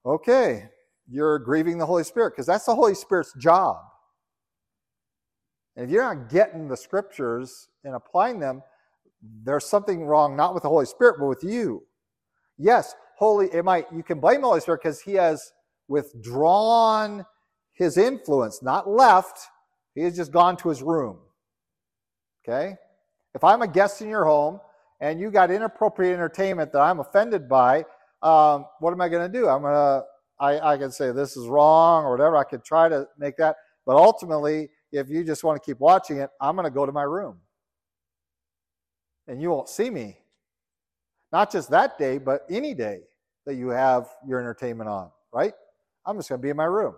"Okay, you're grieving the Holy Spirit because that's the Holy Spirit's job." And if you're not getting the scriptures and applying them, there's something wrong not with the Holy Spirit but with you. Yes, holy it might you can blame the Holy Spirit because he has withdrawn his influence, not left. He has just gone to his room. Okay? If I'm a guest in your home and you got inappropriate entertainment that I'm offended by, um, what am I going to do? I'm going to, I, can say this is wrong or whatever. I could try to make that. But ultimately, if you just want to keep watching it, I'm going to go to my room. And you won't see me. Not just that day, but any day that you have your entertainment on, right? I'm just going to be in my room.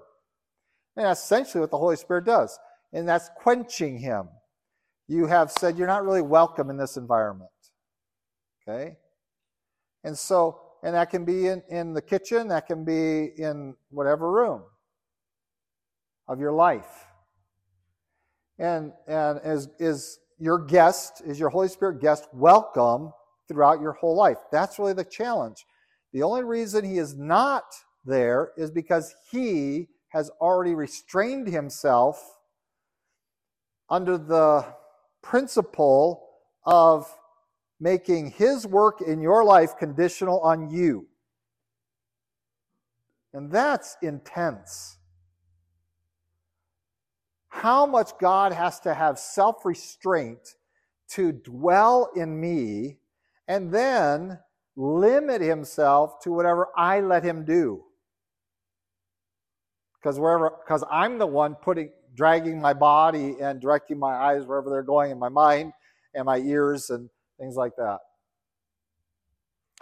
And that's essentially what the Holy Spirit does. And that's quenching him. You have said you're not really welcome in this environment. Okay? And so, and that can be in, in the kitchen, that can be in whatever room of your life. And and is is your guest, is your Holy Spirit guest welcome throughout your whole life? That's really the challenge. The only reason he is not there is because he has already restrained himself under the principle of making his work in your life conditional on you. And that's intense. How much God has to have self restraint to dwell in me and then limit himself to whatever I let him do because wherever because I'm the one putting dragging my body and directing my eyes wherever they're going in my mind and my ears and things like that.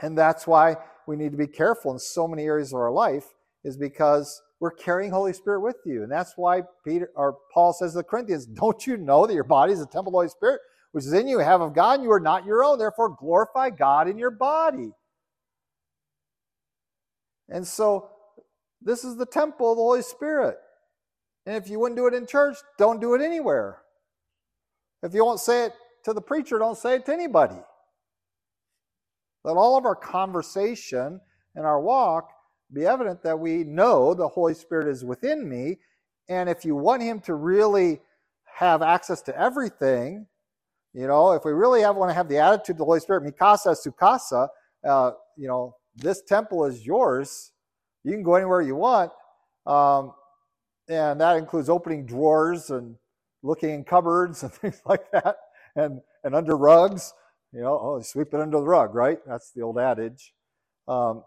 And that's why we need to be careful in so many areas of our life is because we're carrying Holy Spirit with you. And that's why Peter or Paul says to the Corinthians, don't you know that your body is a temple of the Holy Spirit, which is in you, have of God, and you are not your own. Therefore, glorify God in your body. And so this is the temple of the Holy Spirit. And if you wouldn't do it in church, don't do it anywhere. If you won't say it to the preacher, don't say it to anybody. Let all of our conversation and our walk be evident that we know the Holy Spirit is within me. And if you want Him to really have access to everything, you know, if we really have, want to have the attitude of the Holy Spirit, mikasa sukasa, uh, you know, this temple is yours you can go anywhere you want. Um, and that includes opening drawers and looking in cupboards *laughs* and things like that, and, and under rugs. You know, oh, sweep it under the rug, right? That's the old adage. Um,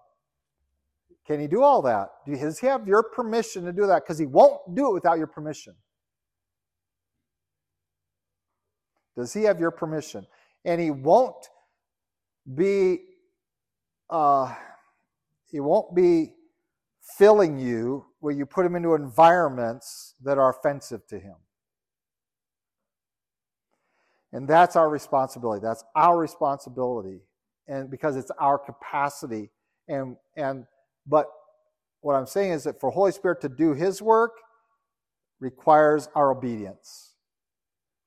can he do all that? Does he have your permission to do that? Because he won't do it without your permission. Does he have your permission? And he won't be uh, he won't be filling you where you put him into environments that are offensive to him. And that's our responsibility. That's our responsibility. And because it's our capacity. And and but what I'm saying is that for Holy Spirit to do his work requires our obedience.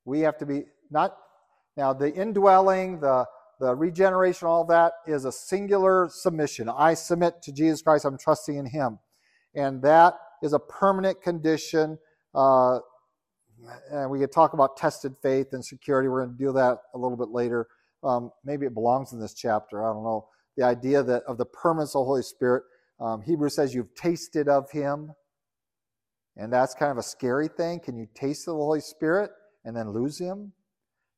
We have to be not now the indwelling, the the regeneration, all that is a singular submission. I submit to Jesus Christ. I'm trusting in Him, and that is a permanent condition. Uh, and we could talk about tested faith and security. We're going to do that a little bit later. Um, maybe it belongs in this chapter. I don't know. The idea that of the permanence of the Holy Spirit. Um, Hebrews says you've tasted of Him, and that's kind of a scary thing. Can you taste the Holy Spirit and then lose Him?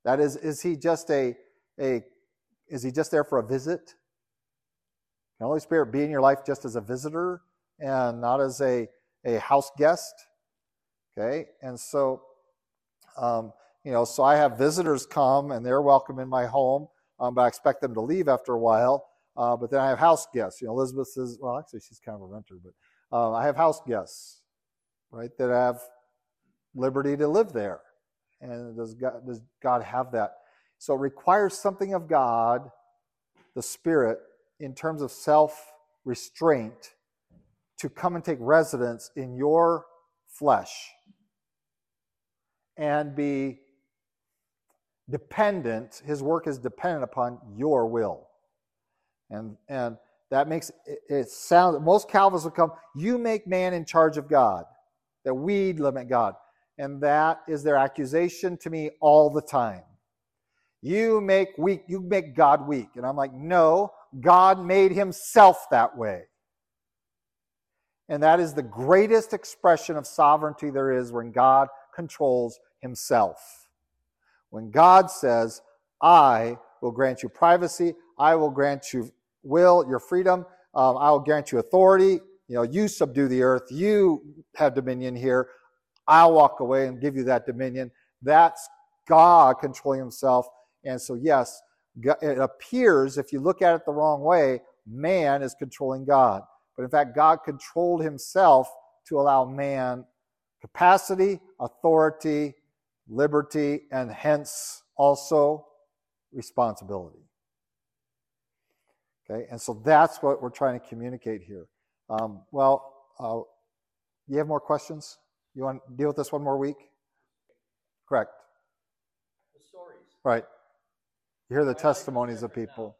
That is, is He just a a is he just there for a visit? Can Holy Spirit be in your life just as a visitor and not as a, a house guest? Okay, and so, um, you know, so I have visitors come and they're welcome in my home, um, but I expect them to leave after a while. Uh, but then I have house guests. You know, Elizabeth says, well, actually, she's kind of a renter, but uh, I have house guests, right, that have liberty to live there. And does God, does God have that? So it requires something of God, the Spirit, in terms of self restraint, to come and take residence in your flesh and be dependent. His work is dependent upon your will. And, and that makes it, it sound, most Calvinists will come, you make man in charge of God, that we limit God. And that is their accusation to me all the time. You make weak, you make God weak. And I'm like, no, God made himself that way. And that is the greatest expression of sovereignty there is when God controls himself. When God says, I will grant you privacy, I will grant you will, your freedom, um, I will grant you authority. You know, you subdue the earth, you have dominion here. I'll walk away and give you that dominion. That's God controlling himself and so, yes, it appears, if you look at it the wrong way, man is controlling God. But in fact, God controlled himself to allow man capacity, authority, liberty, and hence also responsibility. Okay, and so that's what we're trying to communicate here. Um, well, uh, you have more questions? You want to deal with this one more week? Correct. The stories. Right. You hear the testimonies of people.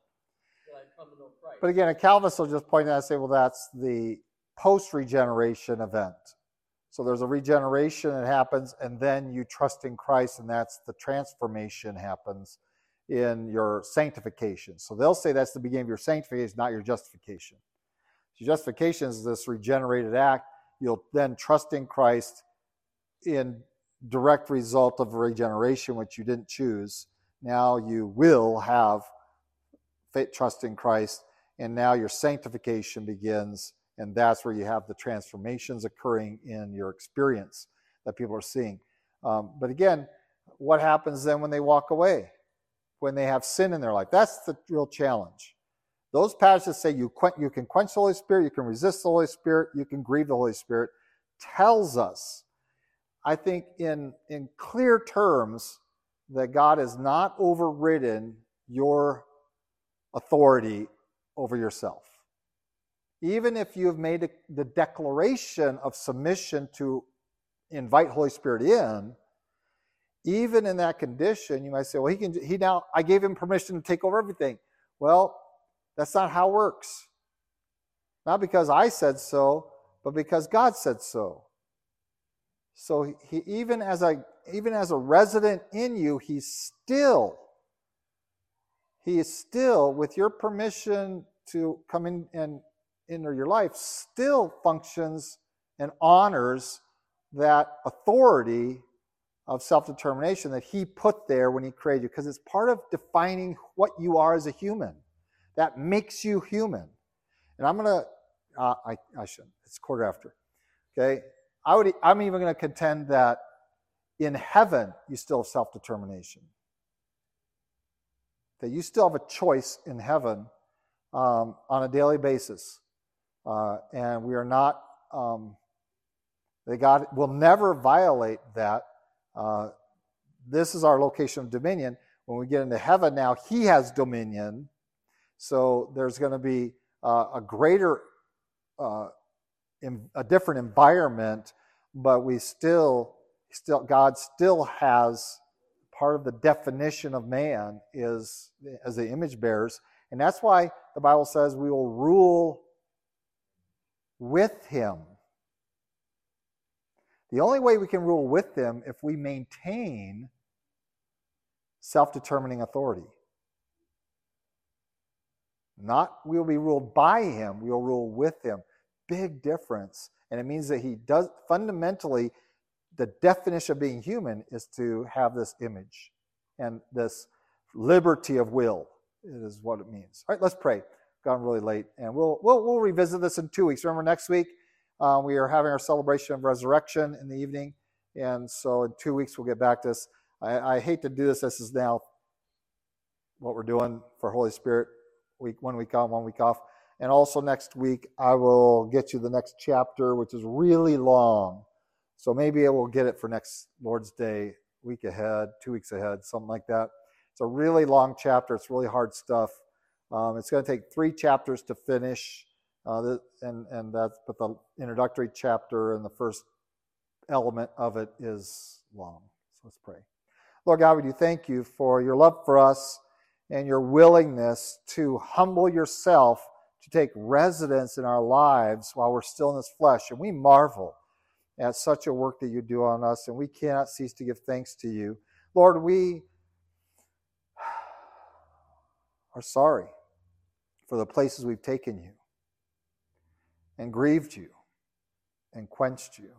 But again, a Calvinist will just point out and say, well, that's the post regeneration event. So there's a regeneration that happens, and then you trust in Christ, and that's the transformation happens in your sanctification. So they'll say that's the beginning of your sanctification, not your justification. Your justification is this regenerated act. You'll then trust in Christ in direct result of regeneration, which you didn't choose now you will have faith, trust in Christ, and now your sanctification begins, and that's where you have the transformations occurring in your experience that people are seeing. Um, but again, what happens then when they walk away? When they have sin in their life? That's the real challenge. Those passages say you, you can quench the Holy Spirit, you can resist the Holy Spirit, you can grieve the Holy Spirit, tells us, I think, in, in clear terms, that God has not overridden your authority over yourself. Even if you have made the declaration of submission to invite Holy Spirit in, even in that condition, you might say, well, he can, he now, I gave him permission to take over everything. Well, that's not how it works. Not because I said so, but because God said so. So he, even as a even as a resident in you, he's still he is still, with your permission to come in and enter your life, still functions and honors that authority of self determination that he put there when he created you, because it's part of defining what you are as a human. That makes you human. And I'm going to, uh, I, I shouldn't, it's quarter after. Okay? I would, I'm even going to contend that in heaven, you still have self determination. That you still have a choice in heaven um, on a daily basis. Uh, and we are not, um, they God will never violate that. Uh, this is our location of dominion. When we get into heaven now, He has dominion. So there's going to be uh, a greater, uh, a different environment, but we still, still, God still has part of the definition of man is as the image bearers. And that's why the Bible says we will rule with him. The only way we can rule with him if we maintain self determining authority. Not we'll be ruled by him, we'll rule with him. Big difference. And it means that he does fundamentally, the definition of being human is to have this image and this liberty of will. Is what it means. All right, let's pray. Gone really late, and we'll we'll, we'll revisit this in two weeks. Remember, next week uh, we are having our celebration of resurrection in the evening, and so in two weeks we'll get back to this. I, I hate to do this. This is now what we're doing for Holy Spirit week, one week on, one week off. And also next week, I will get you the next chapter, which is really long. So maybe I will get it for next Lord's Day, week ahead, two weeks ahead, something like that. It's a really long chapter. It's really hard stuff. Um, it's going to take three chapters to finish, uh, and and that's but the introductory chapter and the first element of it is long. So let's pray. Lord God, we do thank you for your love for us and your willingness to humble yourself to take residence in our lives while we're still in this flesh. And we marvel at such a work that you do on us, and we cannot cease to give thanks to you. Lord, we *sighs* are sorry for the places we've taken you and grieved you and quenched you.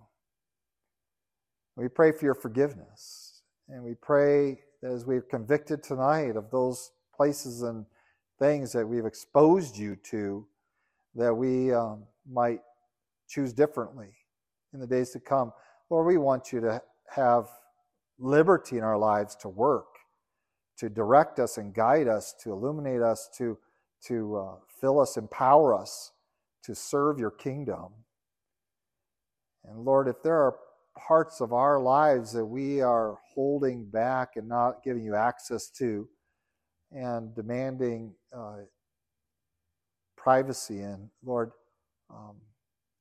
We pray for your forgiveness, and we pray that as we've convicted tonight of those places and things that we've exposed you to, that we um, might choose differently in the days to come. Lord, we want you to have liberty in our lives to work, to direct us and guide us, to illuminate us, to, to uh, fill us, empower us to serve your kingdom. And Lord, if there are parts of our lives that we are holding back and not giving you access to, and demanding uh, privacy in. Lord, um,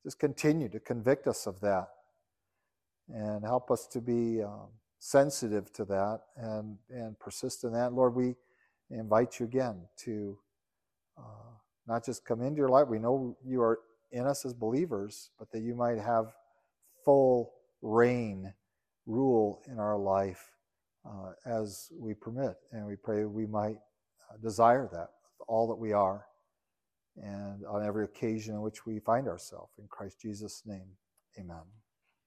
just continue to convict us of that and help us to be um, sensitive to that and, and persist in that. Lord, we invite you again to uh, not just come into your life. We know you are in us as believers, but that you might have full reign, rule in our life uh, as we permit. And we pray we might uh, desire that, all that we are, and on every occasion in which we find ourselves. In Christ Jesus' name, amen.